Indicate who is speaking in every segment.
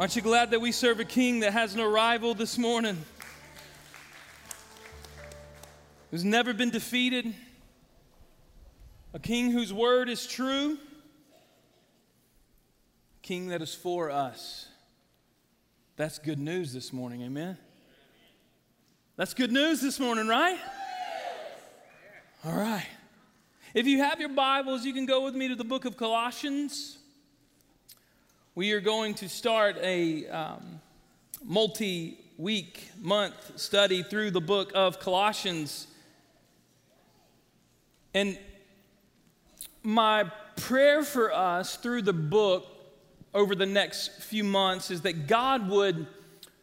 Speaker 1: Aren't you glad that we serve a king that has no rival this morning? Who's never been defeated? A king whose word is true? A king that is for us. That's good news this morning, amen? That's good news this morning, right? All right. If you have your Bibles, you can go with me to the book of Colossians. We are going to start a um, multi week, month study through the book of Colossians. And my prayer for us through the book over the next few months is that God would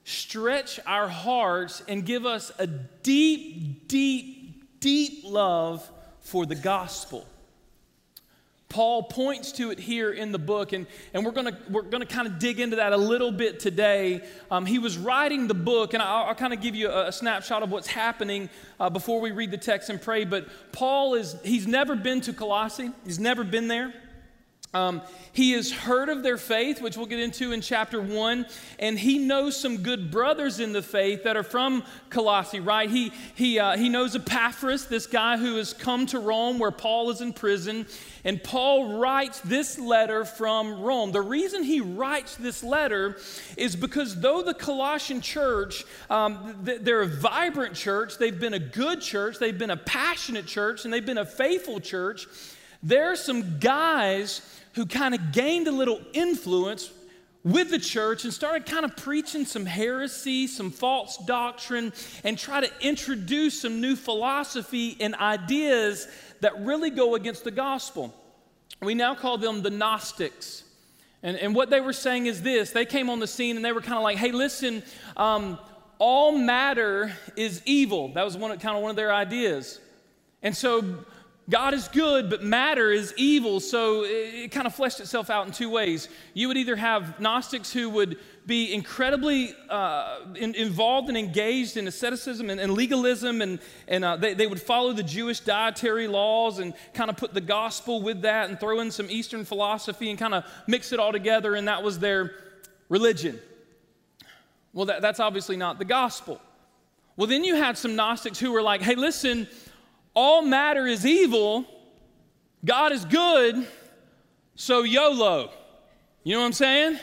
Speaker 1: stretch our hearts and give us a deep, deep, deep love for the gospel. Paul points to it here in the book, and, and we're going we're gonna kind of dig into that a little bit today. Um, he was writing the book, and I'll, I'll kind of give you a, a, snapshot of what's happening uh, before we read the text and pray. But Paul is, he's never been to Colossae, he's never been there. Um, he has heard of their faith, which we'll get into in chapter one, and he knows some good brothers in the faith that are from Colossae, right? He, he, uh, he knows Epaphras, this guy who has come to Rome where Paul is in prison, and Paul writes this letter from Rome. The reason he writes this letter is because though the Colossian church, um, they're a vibrant church, they've been a good church, they've been a passionate church, and they've been a faithful church, there are some guys who kind of gained a little influence with the church and started kind of preaching some heresy, some false doctrine, and try to introduce some new philosophy and ideas that really go against the gospel. We now call them the Gnostics. And, and what they were saying is this they came on the scene and they were kind of like, hey, listen, um, all matter is evil. That was one, kind of one of their ideas. And so God is good, but matter is evil. So it, kind of fleshed itself out in two ways. You would either have Gnostics who would be incredibly uh, in, involved and engaged in asceticism and, and legalism, and, and uh, they, they would follow the Jewish dietary laws and kind of put the gospel with that and throw in some Eastern philosophy and kind of mix it all together, and that was their religion. Well, that, that's obviously not the gospel. Well, then you had some Gnostics who were like, hey, listen, all matter is evil, God is good, so YOLO. You know what I'm saying?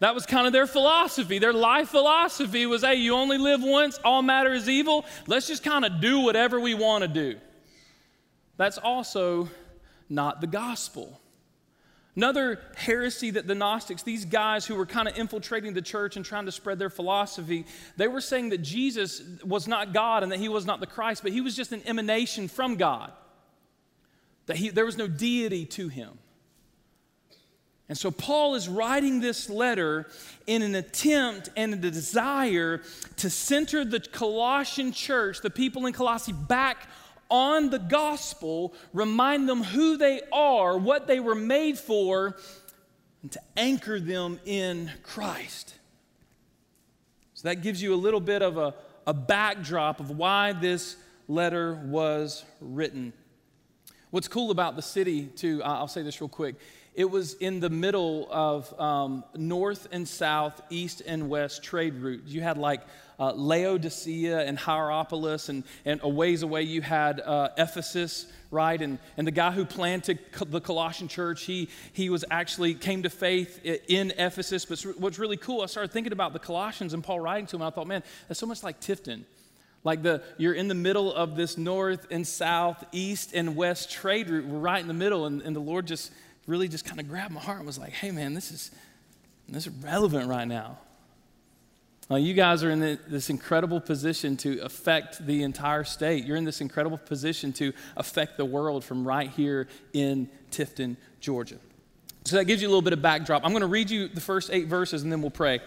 Speaker 1: That was kind of their philosophy. Their life philosophy was hey, you only live once, all matter is evil. Let's just kind of do whatever we want to do. That's also not the gospel. Another heresy that the Gnostics, these guys who were kind of infiltrating the church and trying to spread their philosophy, they were saying that Jesus was not God and that he was not the Christ, but he was just an emanation from God, that he, there was no deity to him. And so Paul is writing this letter in an attempt and a desire to center the Colossian church, the people in Colossae, back on the gospel, remind them who they are, what they were made for, and to anchor them in Christ. So that gives you a little bit of a, a backdrop of why this letter was written. What's cool about the city, too, I'll say this real quick. It was in the middle of um, north and south, east and west trade routes. You had like uh, Laodicea and Hierapolis, and, and a ways away you had uh, Ephesus, right? And, and the guy who planted the Colossian church, he, he was actually came to faith in Ephesus. But what's really cool, I started thinking about the Colossians and Paul writing to him, I thought, man, that's so much like Tifton. Like the you're in the middle of this north and south, east and west trade route. We're right in the middle, and, and the Lord just really just kind of grabbed my heart and was like, hey man, this is this is relevant right now. Uh, you guys are in the, this incredible position to affect the entire state. You're in this incredible position to affect the world from right here in Tifton, Georgia. So that gives you a little bit of backdrop. I'm going to read you the first eight verses and then we'll pray.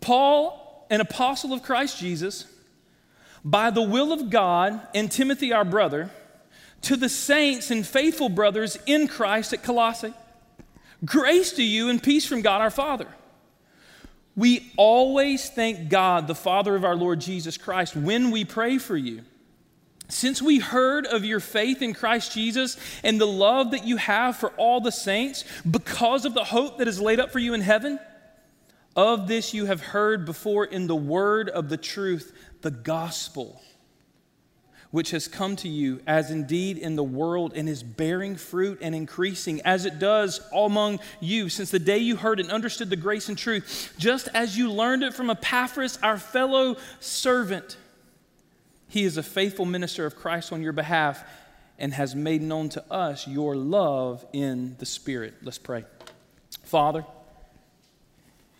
Speaker 1: Paul, an apostle of Christ Jesus, by the will of God, and Timothy, our brother, to the saints and faithful brothers in Christ at Colossae, grace to you and peace from God our Father. We always thank God, the Father of our Lord Jesus Christ, when we pray for you. Since we heard of your faith in Christ Jesus and the love that you have for all the saints because of the hope that is laid up for you in heaven, Of this you have heard before in the word of the truth, the gospel, which has come to you, as indeed in the world, and is bearing fruit and increasing, as it does among you, since the day you heard and understood the grace and truth, just as you learned it from Epaphras, our fellow servant. He is a faithful minister of Christ on your behalf and has made known to us your love in the Spirit. Let's pray. Father,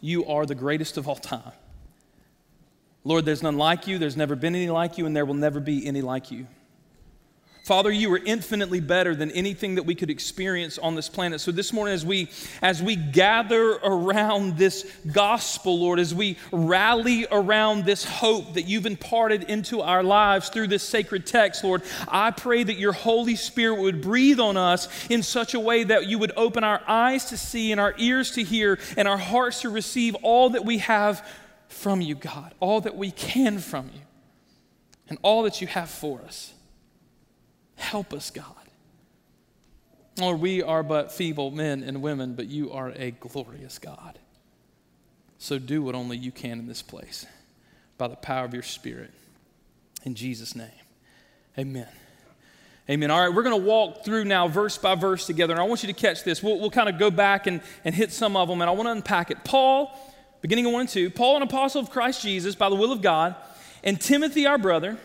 Speaker 1: you are the greatest of all time. Lord, there's none like you, there's never been any like you, and there will never be any like you. Father, you are infinitely better than anything that we could experience on this planet. So this morning, as we as we gather around this gospel, Lord, as we rally around this hope that you've imparted into our lives through this sacred text, Lord, I pray that your Holy Spirit would breathe on us in such a way that you would open our eyes to see and our ears to hear and our hearts to receive all that we have from you, God, all that we can from you, and all that you have for us. Help us, God. Lord, we are but feeble men and women, but you are a glorious God. So do what only you can in this place by the power of your Spirit. In Jesus' name, amen. Amen. All right, we're going to walk through now verse by verse together. And I want you to catch this. We'll, we'll kind of go back and, and hit some of them, and I want to unpack it. Paul, beginning of 1 and 2, Paul, an apostle of Christ Jesus by the will of God, and Timothy, our brother,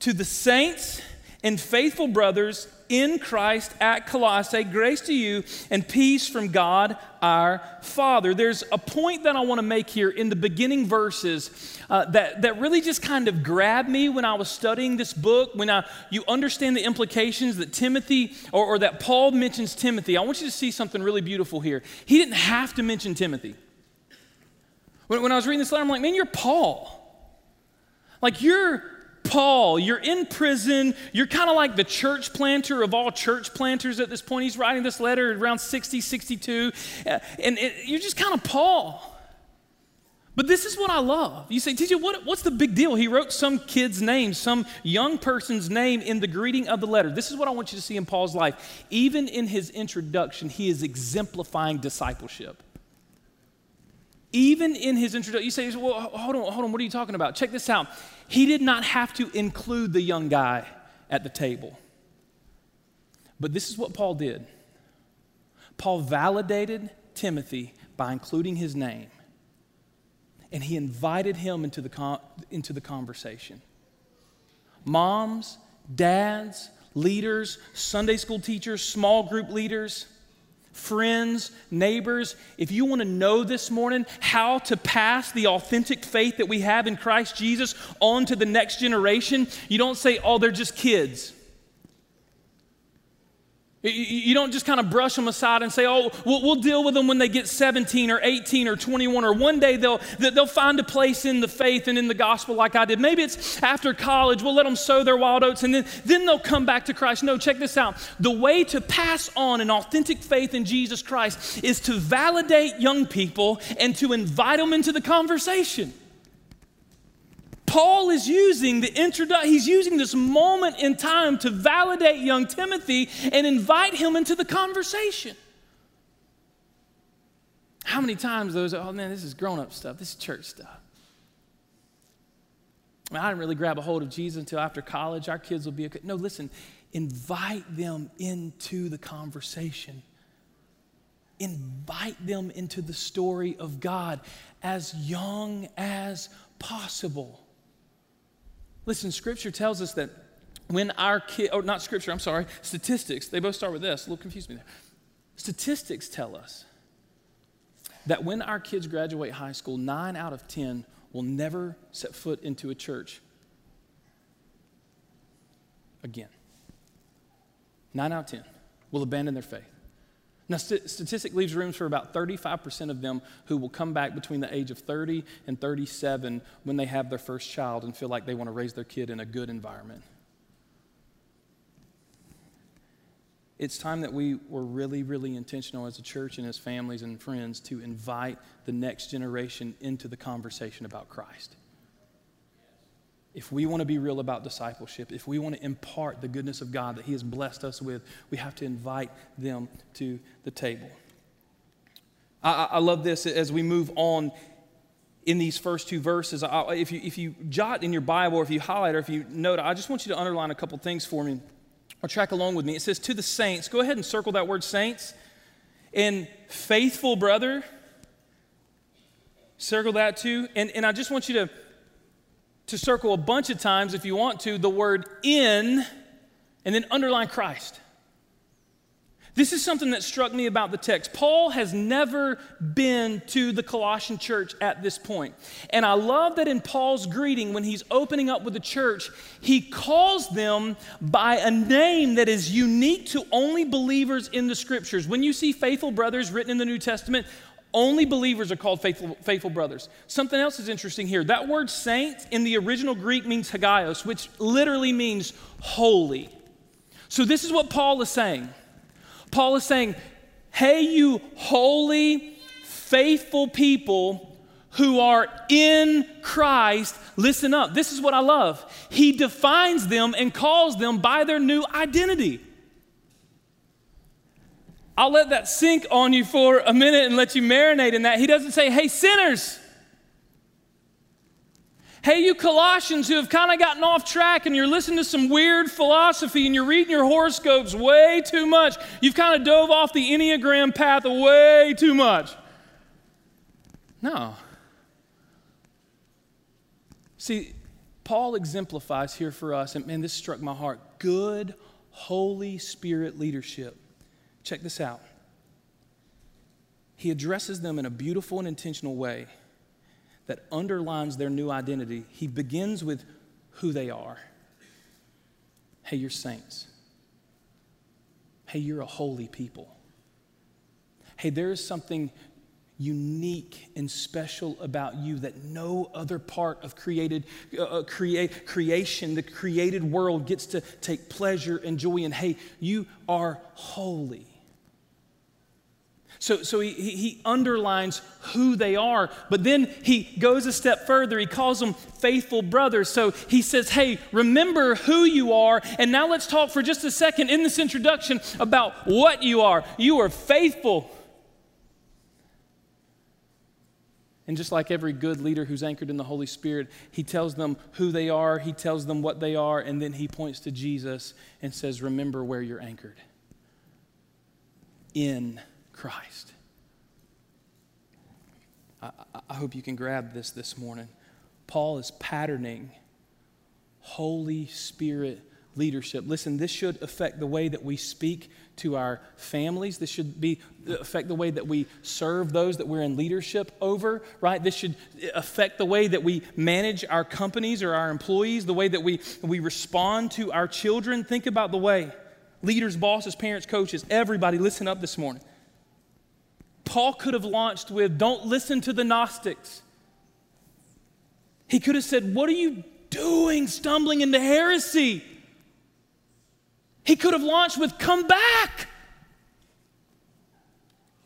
Speaker 1: to the saints and faithful brothers in Christ at Colossae, grace to you and peace from God our Father. There's a point that I want to make here in the beginning verses uh, that, that really just kind of grabbed me when I was studying this book. When I, you understand the implications that Timothy or, or that Paul mentions Timothy, I want you to see something really beautiful here. He didn't have to mention Timothy. When, when I was reading this letter, I'm like, man, you're Paul. Like, you're Paul, you're in prison. You're kind of like the church planter of all church planters at this point. He's writing this letter around 60, 62. Uh, and it, you're just kind of Paul. But this is what I love. You say, TJ, what, what's the big deal? He wrote some kid's name, some young person's name in the greeting of the letter. This is what I want you to see in Paul's life. Even in his introduction, he is exemplifying discipleship. Even in his introduction, you say, well, hold on, hold on, what are you talking about? Check this out. He did not have to include the young guy at the table. But this is what Paul did Paul validated Timothy by including his name, and he invited him into the, con- into the conversation. Moms, dads, leaders, Sunday school teachers, small group leaders, friends, neighbors, if you want to know this morning how to pass the authentic faith that we have in Christ Jesus on to the next generation, you don't say, oh, they're just kids. You don't just kind of brush them aside and say, oh, we'll, deal with them when they get 17 or 18 or 21, or one day they'll, they'll find a place in the faith and in the gospel like I did. Maybe it's after college, we'll let them sow their wild oats and then, then they'll come back to Christ. No, check this out. The way to pass on an authentic faith in Jesus Christ is to validate young people and to invite them into the conversation. Paul is using the introduction, he's using this moment in time to validate young Timothy and invite him into the conversation. How many times those, oh man, this is grown up stuff, this is church stuff. I, I didn't really grab a hold of Jesus until after college. Our kids will be okay. No, listen, invite them into the conversation. Invite them into the story of God as young as possible. Listen, Scripture tells us that when our kid, or oh, not Scripture, I'm sorry, statistics, they both start with this. A little confused me there. Statistics tell us that when our kids graduate high school, nine out of 10 will never set foot into a church again. Nine out of 10 will abandon their faith. Now, st- statistic leaves room for about 35% of them who will come back between the age of 30 and 37 when they have their first child and feel like they want to raise their kid in a good environment. It's time that we were really, really intentional as a church and as families and friends to invite the next generation into the conversation about Christ if we want to be real about discipleship, if we want to impart the goodness of God that He has blessed us with, we have to invite them to the table. I, I love this as we move on in these first two verses. I, if, you, if you jot in your Bible or if you highlight or if you note, I just want you to underline a couple things for me or track along with me. It says, To the saints, go ahead and circle that word saints. And faithful brother, circle that too. And, and I just want you to, to circle a bunch of times, if you want to, the word in, and then underline Christ. This is something that struck me about the text. Paul has never been to the Colossian church at this point. And I love that in Paul's greeting, when he's opening up with the church, he calls them by a name that is unique to only believers in the scriptures. When you see faithful brothers written in the New Testament, only believers are called faithful, faithful brothers. Something else is interesting here. That word saint in the original Greek means hagios, which literally means holy. So this is what Paul is saying. Paul is saying, Hey, you holy, faithful people who are in Christ, listen up. This is what I love. He defines them and calls them by their new identity. I'll let that sink on you for a minute and let you marinate in that. He doesn't say, Hey, sinners. Hey, you Colossians who have kind of gotten off track and you're listening to some weird philosophy and you're reading your horoscopes way too much. You've kind of dove off the Enneagram path way too much. No. See, Paul exemplifies here for us, and man, this struck my heart good Holy Spirit leadership. Check this out. He addresses them in a beautiful and intentional way that underlines their new identity. He begins with who they are. Hey, you're saints. Hey, you're a holy people. Hey, there is something unique and special about you that no other part of created uh, uh create, creation the created world gets to take pleasure and joy in hey you are holy so, so he, he underlines who they are, but then he goes a step further. He calls them faithful brothers. So he says, Hey, remember who you are. And now let's talk for just a second in this introduction about what you are. You are faithful. And just like every good leader who's anchored in the Holy Spirit, he tells them who they are, he tells them what they are, and then he points to Jesus and says, Remember where you're anchored. In Christ. I, I hope you can grab this this morning. Paul is patterning Holy Spirit leadership. Listen, this should affect the way that we speak to our families. This should be affect the way that we serve those that we're in leadership over, right? This should affect the way that we manage our companies or our employees, the way that we, we respond to our children. Think about the way leaders, bosses, parents, coaches, everybody listen up this morning. Paul could have launched with, Don't listen to the Gnostics. He could have said, What are you doing stumbling into heresy? He could have launched with, Come back.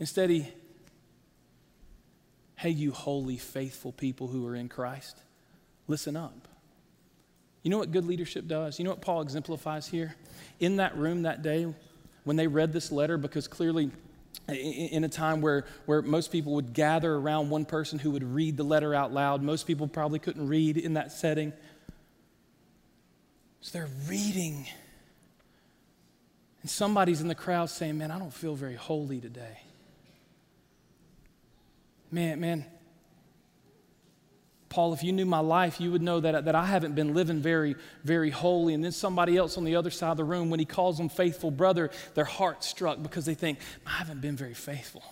Speaker 1: Instead, he, Hey, you holy, faithful people who are in Christ, listen up. You know what good leadership does? You know what Paul exemplifies here? In that room that day, when they read this letter, because clearly in a time where, where most people would gather around one person who would read the letter out loud. Most people probably couldn't read in that setting. So they're reading. And somebody's in the crowd saying, Man, I don't feel very holy today. Man, man, Paul, if you knew my life, you would know that, that I haven't been living very, very holy. And then somebody else on the other side of the room, when he calls them faithful brother, their heart struck because they think, I haven't been very faithful.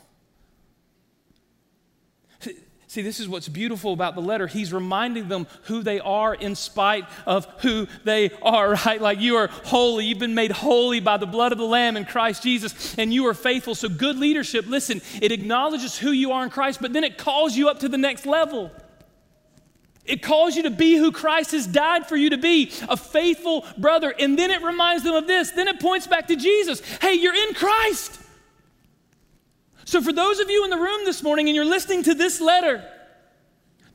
Speaker 1: See, this is what's beautiful about the letter. He's reminding them who they are in spite of who they are, right? Like you are holy. You've been made holy by the blood of the Lamb in Christ Jesus, and you are faithful. So, good leadership, listen, it acknowledges who you are in Christ, but then it calls you up to the next level. It calls you to be who Christ has died for you to be, a faithful brother. And then it reminds them of this. Then it points back to Jesus. Hey, you're in Christ. So, for those of you in the room this morning and you're listening to this letter,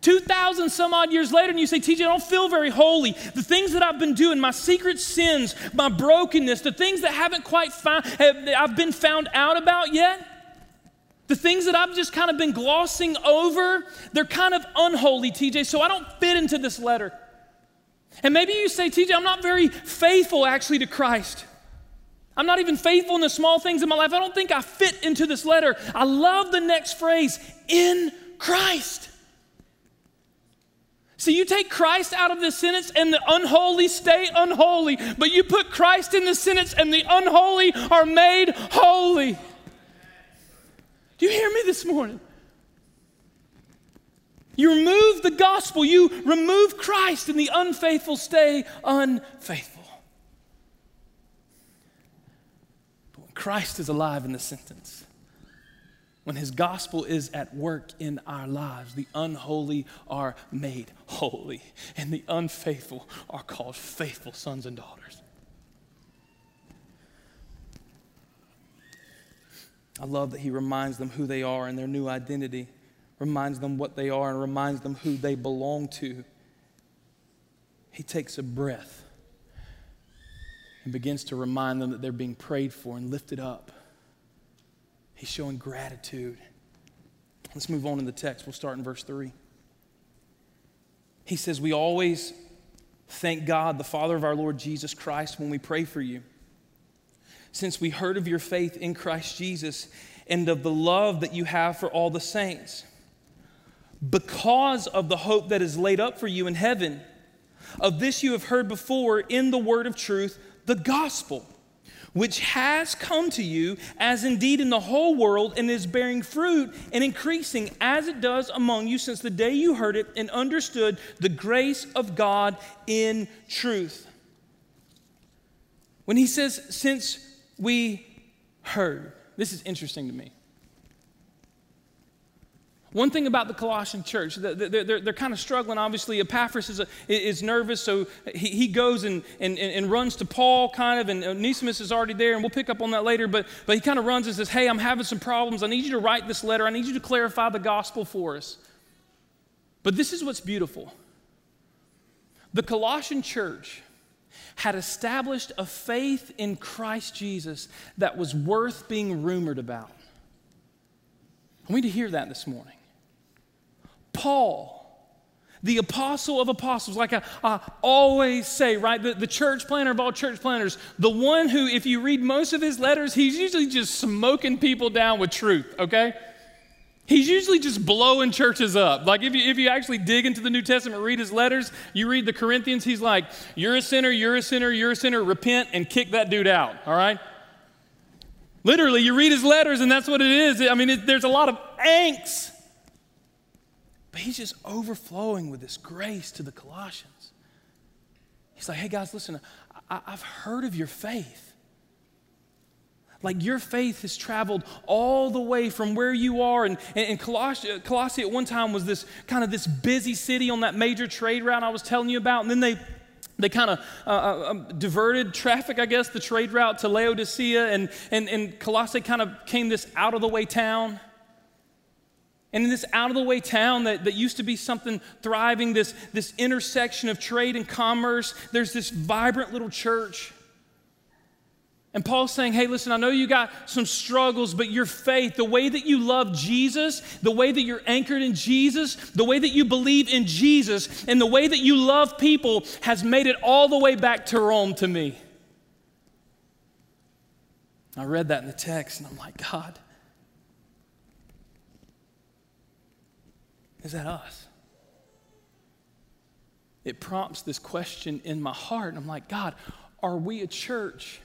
Speaker 1: 2,000 some odd years later, and you say, TJ, I don't feel very holy. The things that I've been doing, my secret sins, my brokenness, the things that haven't quite found, have, I've been found out about yet, The things that I've just kind of been glossing over, they're kind of unholy, TJ, so I don't fit into this letter. And maybe you say, TJ, I'm not very faithful actually to Christ. I'm not even faithful in the small things in my life. I don't think I fit into this letter. I love the next phrase in Christ. See, you take Christ out of this sentence and the unholy stay unholy, but you put Christ in the sentence and the unholy are made holy. Do you hear me this morning? You remove the gospel, you remove Christ, and the unfaithful stay unfaithful. But when Christ is alive in the sentence, when his gospel is at work in our lives, the unholy are made holy, and the unfaithful are called faithful sons and daughters. I love that he reminds them who they are and their new identity, reminds them what they are, and reminds them who they belong to. He takes a breath and begins to remind them that they're being prayed for and lifted up. He's showing gratitude. Let's move on in the text. We'll start in verse 3. He says, We always thank God, the Father of our Lord Jesus Christ, when we pray for you. Since we heard of your faith in Christ Jesus and of the love that you have for all the saints, because of the hope that is laid up for you in heaven, of this you have heard before in the word of truth, the gospel which has come to you, as indeed in the whole world, and is bearing fruit and increasing as it does among you since the day you heard it and understood the grace of God in truth. When he says, since we heard, this is interesting to me. One thing about the Colossian church, they're, kind of struggling. Obviously, Epaphras is, a, is nervous, so he, goes and, and, and runs to Paul, kind of, and uh, Onesimus is already there, and we'll pick up on that later. But, but he kind of runs and says, Hey, I'm having some problems. I need you to write this letter. I need you to clarify the gospel for us. But this is what's beautiful the Colossian church had established a faith in Christ Jesus that was worth being rumored about. I need to hear that this morning. Paul, the apostle of apostles, like I, I always say, right? The, the, church planner of all church planners, the one who, if you read most of his letters, he's usually just smoking people down with truth, okay? He's usually just blowing churches up. Like if you, if you actually dig into the New Testament, read his letters, you read the Corinthians, he's like, You're a sinner, you're a sinner, you're a sinner, repent and kick that dude out, all right? Literally, you read his letters and that's what it is. I mean, it, there's a lot of angst. But he's just overflowing with this grace to the Colossians. He's like, hey guys, listen, I, have heard of your faith. Like your faith has traveled all the way from where you are. And, and, and Colossae, Colossae at one time was this kind of this busy city on that major trade route I was telling you about. And then they they kind of uh, uh, um, diverted traffic, I guess, the trade route to Laodicea, and, and, and Colossae kind of came this out of the way town. And in this out of the way town that, that used to be something thriving, this, this intersection of trade and commerce, there's this vibrant little church. And Paul's saying, hey, listen, I know you got some struggles, but your faith, the way that you love Jesus, the way that you're anchored in Jesus, the way that you believe in Jesus, and the way that you love people has made it all the way back to Rome to me. I read that in the text, and I'm like, God, Is that us? It prompts this question in my heart. And I'm like, God, are we a church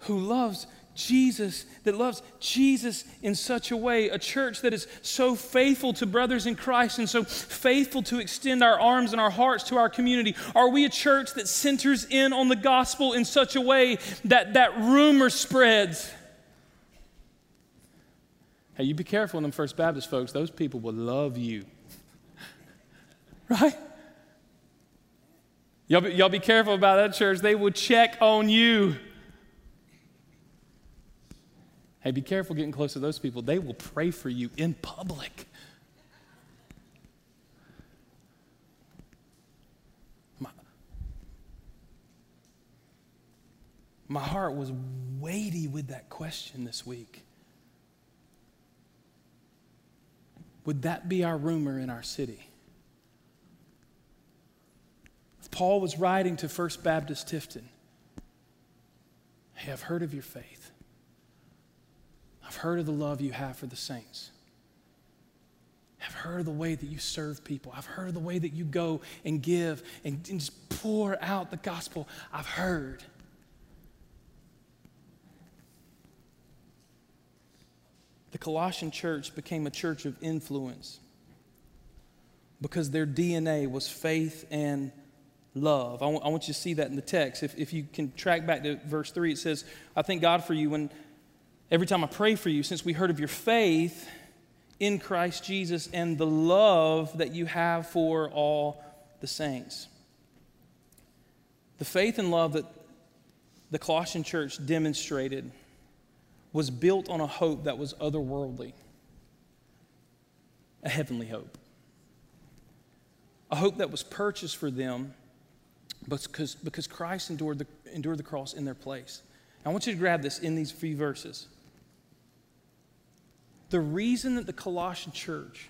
Speaker 1: who loves Jesus, that loves Jesus in such a way, a church that is so faithful to brothers in Christ and so faithful to extend our arms and our hearts to our community? Are we a church that centers in on the gospel in such a way that that rumor spreads? Hey, you be careful in them First Baptist folks. Those people will love you. right? Y'all be, y'all be careful about that church. They will check on you. Hey, be careful getting close to those people. They will pray for you in public. My, my heart was weighty with that question this week. would that be our rumor in our city? If Paul was writing to First Baptist Tifton, hey, I've heard of your faith. I've heard of the love you have for the saints. I've heard of the way that you serve people. I've heard of the way that you go and give and, and just pour out the gospel. I've heard. The Colossian church became a church of influence because their DNA was faith and love. I want, want you to see that in the text. If, if you can track back to verse 3, it says, I thank God for you when every time I pray for you, since we heard of your faith in Christ Jesus and the love that you have for all the saints. The faith and love that the Colossian church demonstrated was built on a hope that was otherworldly, a heavenly hope. A hope that was purchased for them because, because Christ endured the, endured the cross in their place. I want you to grab this in these few verses. The reason that the Colossian church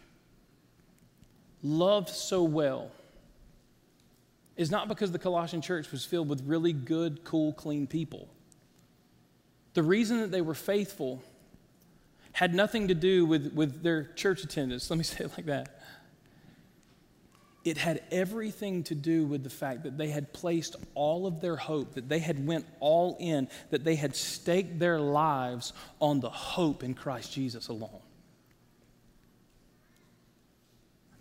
Speaker 1: loved so well is not because the Colossian church was filled with really good, cool, clean people. The reason that they were faithful had nothing to do with, with their church attendance. Let me say it like that. It had everything to do with the fact that they had placed all of their hope, that they had went all in, that they had staked their lives on the hope in Christ Jesus alone.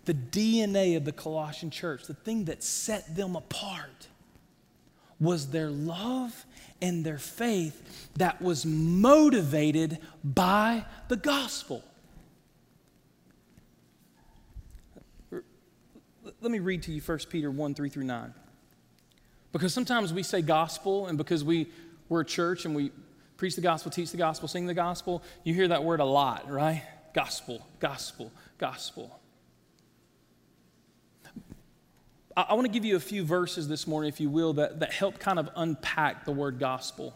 Speaker 1: The DNA of the Colossian church, the thing that set them apart, was their love and their faith that was motivated by the gospel. Let me read to you 1 Peter 1 3 through 9. Because sometimes we say gospel, and because we, we're a church and we preach the gospel, teach the gospel, sing the gospel, you hear that word a lot, right? Gospel, gospel, gospel. I, I want to give you a few verses this morning, if you will, that, that help kind of unpack the word gospel.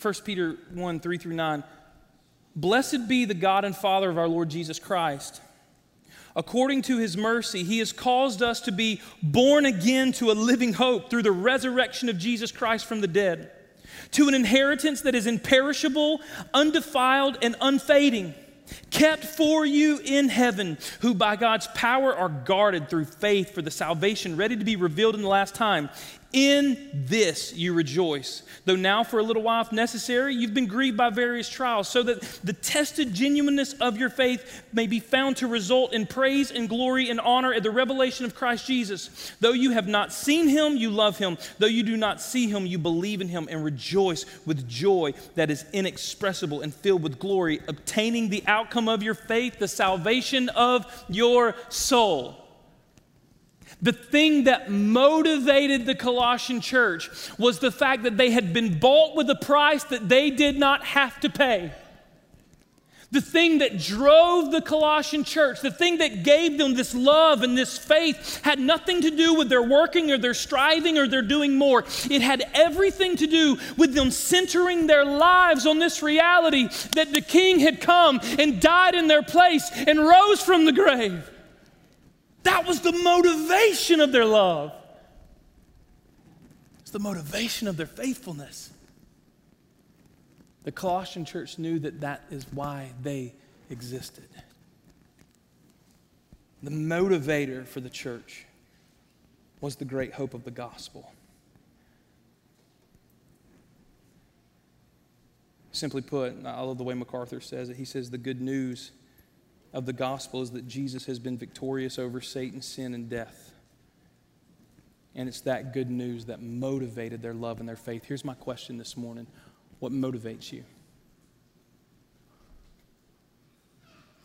Speaker 1: 1 Peter 1 3 through 9. Blessed be the God and Father of our Lord Jesus Christ. According to his mercy, he has caused us to be born again to a living hope through the resurrection of Jesus Christ from the dead, to an inheritance that is imperishable, undefiled, and unfading kept for you in heaven, who by God's power are guarded through faith for the salvation ready to be revealed in the last time. In this you rejoice, though now for a little while, if necessary, you've been grieved by various trials, so that the tested genuineness of your faith may be found to result in praise and glory and honor at the revelation of Christ Jesus. Though you have not seen him, you love him. Though you do not see him, you believe in him and rejoice with joy that is inexpressible and filled with glory, obtaining the outcome of your faith, the salvation of your soul. The thing that motivated the Colossian church was the fact that they had been bought with a price that they did not have to pay. The thing that drove the Colossian church, the thing that gave them this love and this faith, had nothing to do with their working or their striving or their doing more. It had everything to do with them centering their lives on this reality that the king had come and died in their place and rose from the grave. That was the motivation of their love. It's the motivation of their faithfulness. The Colossian church knew that that is why they existed. The motivator for the church was the great hope of the gospel. Simply put, I love the way MacArthur says it. He says, The good news of the gospel is that Jesus has been victorious over Satan, sin, and death. And it's that good news that motivated their love and their faith. Here's my question this morning What motivates you?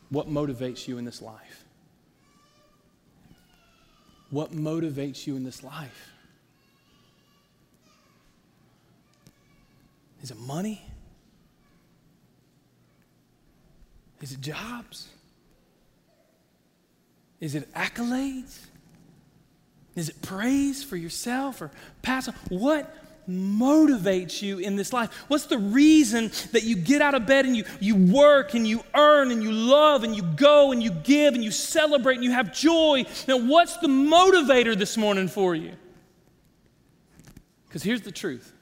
Speaker 1: What motivates you in this life? What motivates you in this life? Is it money? Is it jobs? Is it accolades? Is it praise for yourself or passion? What motivates you in this life? What's the reason that you get out of bed and you, you work and you earn and you love and you go and you give and you celebrate and you have joy? Now, what's the motivator this morning for you? Because here's the truth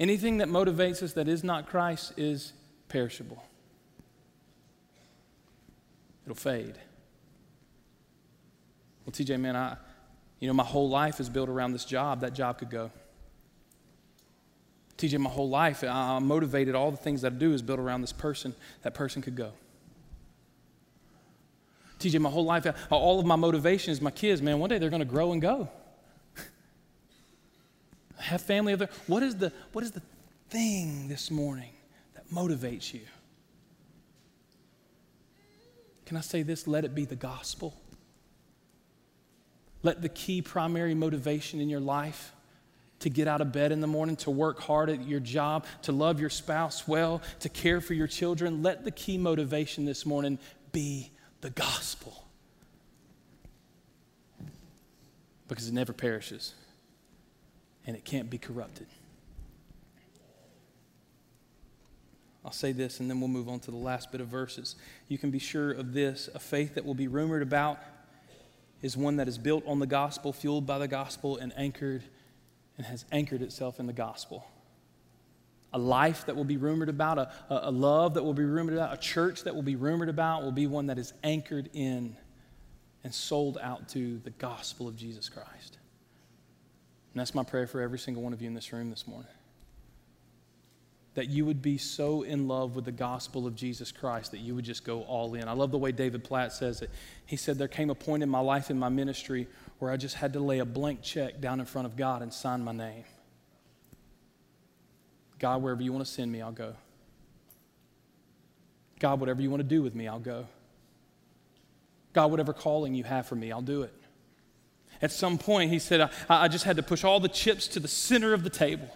Speaker 1: anything that motivates us that is not Christ is perishable, it'll fade. Well, TJ, man, I, you know, my whole life is built around this job. That job could go. TJ, my whole life, I'm motivated. All the things that I do is built around this person. That person could go. TJ, my whole life, all of my motivation is my kids. Man, one day they're going to grow and go. Have family of their. What is the what is the thing this morning that motivates you? Can I say this? Let it be the gospel. Let the key primary motivation in your life to get out of bed in the morning, to work hard at your job, to love your spouse well, to care for your children, let the key motivation this morning be the gospel. Because it never perishes and it can't be corrupted. I'll say this and then we'll move on to the last bit of verses. You can be sure of this a faith that will be rumored about is one that is built on the gospel, fueled by the gospel, and anchored and has anchored itself in the gospel. A life that will be rumored about, a, a love that will be rumored about, a church that will be rumored about will be one that is anchored in and sold out to the gospel of Jesus Christ. And that's my prayer for every single one of you in this room this morning that you would be so in love with the gospel of Jesus Christ that you would just go all in. I love the way David Platt says it. He said, There came a point in my life, in my ministry, where I just had to lay a blank check down in front of God and sign my name. God, wherever you want to send me, I'll go. God, whatever you want to do with me, I'll go. God, whatever calling you have for me, I'll do it. At some point, he said, I, I just had to push all the chips to the center of the table.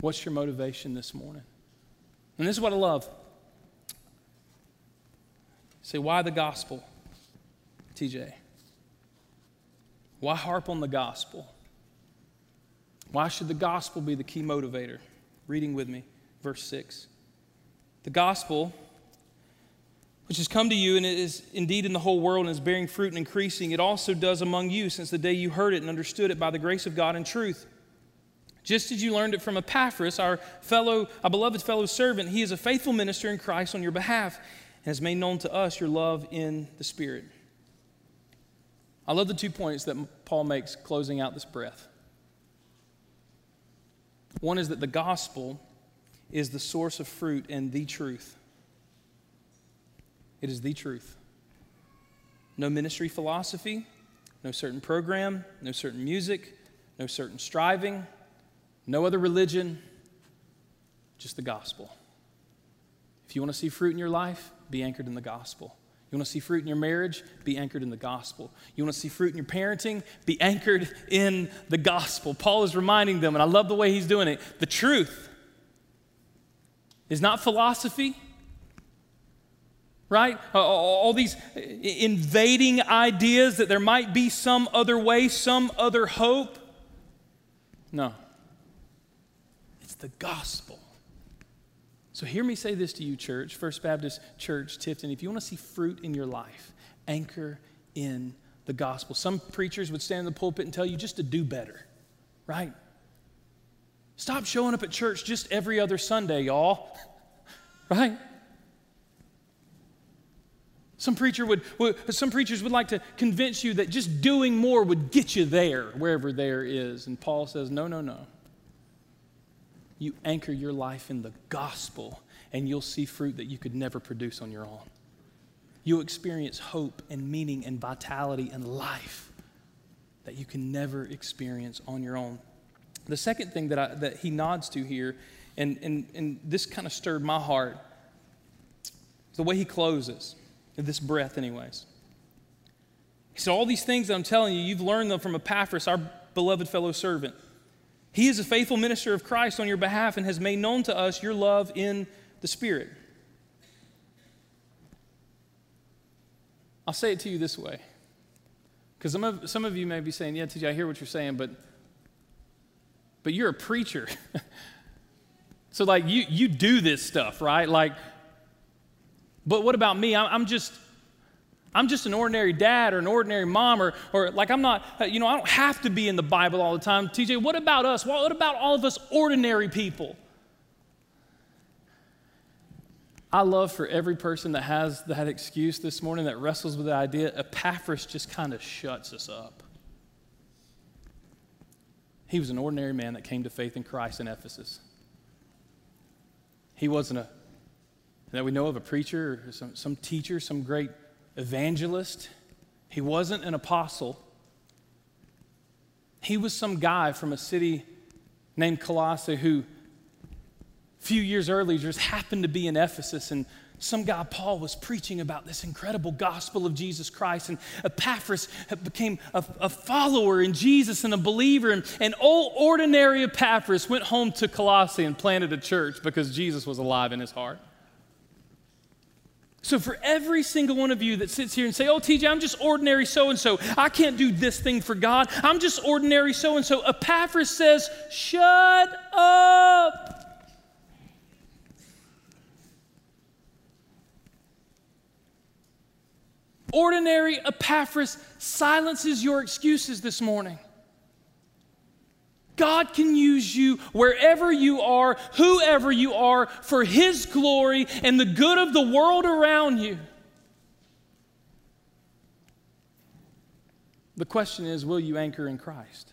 Speaker 1: What's your motivation this morning? And this is what I love. Say, why the gospel, TJ? Why harp on the gospel? Why should the gospel be the key motivator? Reading with me, verse 6. The gospel, which has come to you and is indeed in the whole world and is bearing fruit and increasing, it also does among you since the day you heard it and understood it by the grace of God in truth. Just as you learned it from Epaphras, our fellow, our beloved fellow servant, he is a faithful minister in Christ on your behalf and has made known to us your love in the Spirit. I love the two points that Paul makes closing out this breath. One is that the gospel is the source of fruit and the truth. It is the truth. No ministry philosophy, no certain program, no certain music, no certain striving, no other religion, just the gospel. If you want to see fruit in your life, be anchored in the gospel. You want to see fruit in your marriage? Be anchored in the gospel. You want to see fruit in your parenting? Be anchored in the gospel. Paul is reminding them, and I love the way he's doing it. The truth is not philosophy, right? All these invading ideas that there might be some other way, some other hope. No the gospel. So hear me say this to you, church, First Baptist Church, Tifton. If you want to see fruit in your life, anchor in the gospel. Some preachers would stand in the pulpit and tell you just to do better, right? Stop showing up at church just every other Sunday, y'all, right? Some preacher would, some preachers would like to convince you that just doing more would get you there, wherever there is. And Paul says, no, no, no you anchor your life in the gospel, and you'll see fruit that you could never produce on your own. You'll experience hope and meaning and vitality and life that you can never experience on your own. The second thing that, I, that he nods to here, and, and, and this kind of stirred my heart, the way he closes, this breath, anyways. He said, All these things that I'm telling you, you've learned them from Epaphras, our beloved fellow servant. He is a faithful minister of Christ on your behalf and has made known to us your love in the Spirit. I'll say it to you this way. Because some of, some of you may be saying, Yeah, TJ, I hear what you're saying, but, but you're a preacher. so, like, you, you do this stuff, right? Like, but what about me? I'm, I'm just. I'm just an ordinary dad or an ordinary mom, or, or like I'm not, uh, you know, I don't have to be in the Bible all the time. TJ, what about us? What about all of us ordinary people? I love for every person that has that excuse this morning that wrestles with the idea, Epaphras just kind of shuts us up. He was an ordinary man that came to faith in Christ in Ephesus. He wasn't a, that we know of, a preacher or some, some teacher, some great evangelist. He wasn't an apostle. He was some guy from a city named Colossae who a few years earlier just happened to be in Ephesus and some guy, Paul, was preaching about this incredible gospel of Jesus Christ, and Epaphras became a, a follower in Jesus and a believer. And, and old ordinary Epaphras went home to Colossae and planted a church because Jesus was alive in his heart. So, for every single one of you that sits here and say, Oh, TJ, I'm just ordinary so and so. I can't do this thing for God. I'm just ordinary so and so. Epaphras says, Shut up. Ordinary Epaphras silences your excuses this morning. God can use you wherever you are, whoever you are, for His glory and the good of the world around you. The question is will you anchor in Christ?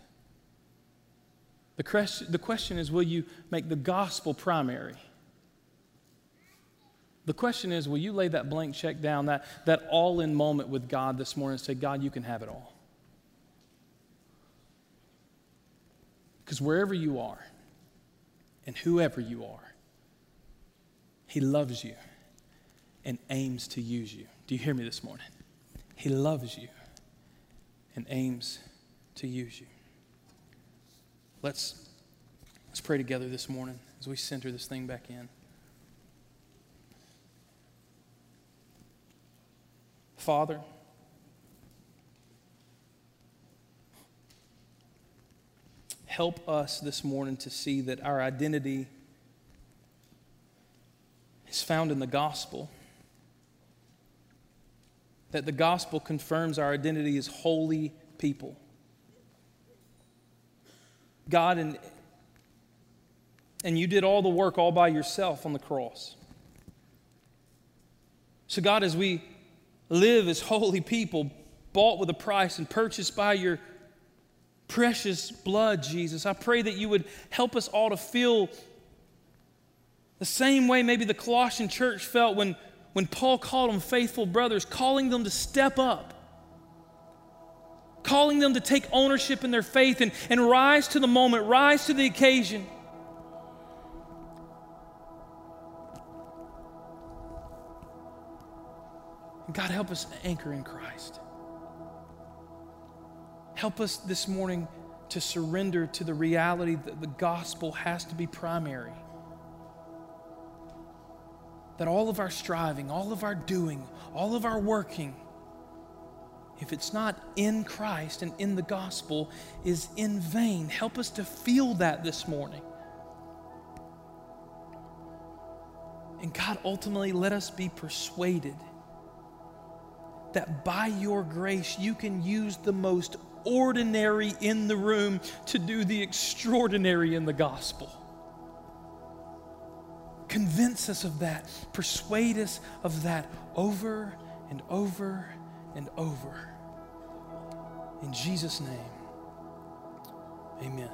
Speaker 1: The question, the question is will you make the gospel primary? The question is will you lay that blank check down, that, that all in moment with God this morning and say, God, you can have it all? Because wherever you are and whoever you are, He loves you and aims to use you. Do you hear me this morning? He loves you and aims to use you. Let's, let's pray together this morning as we center this thing back in. Father, help us this morning to see that our identity is found in the gospel. That the gospel confirms our identity as holy people. God, and, and you did all the work all by yourself on the cross. So, God, as we live as holy people, bought with a price and purchased by your precious blood, Jesus. I pray that you would help us all to feel the same way maybe the Colossian church felt when, when Paul called them faithful brothers, calling them to step up, calling them to take ownership in their faith and, and rise to the moment, rise to the occasion. God, help us anchor in Christ. Help us this morning to surrender to the reality that the gospel has to be primary. That all of our striving, all of our doing, all of our working, if it's not in Christ and in the gospel, is in vain. Help us to feel that this morning. And God, ultimately, let us be persuaded that by your grace you can use the most ordinary in the room to do the extraordinary in the gospel. Convince us of that. Persuade us of that over and over and over. In Jesus' name, amen.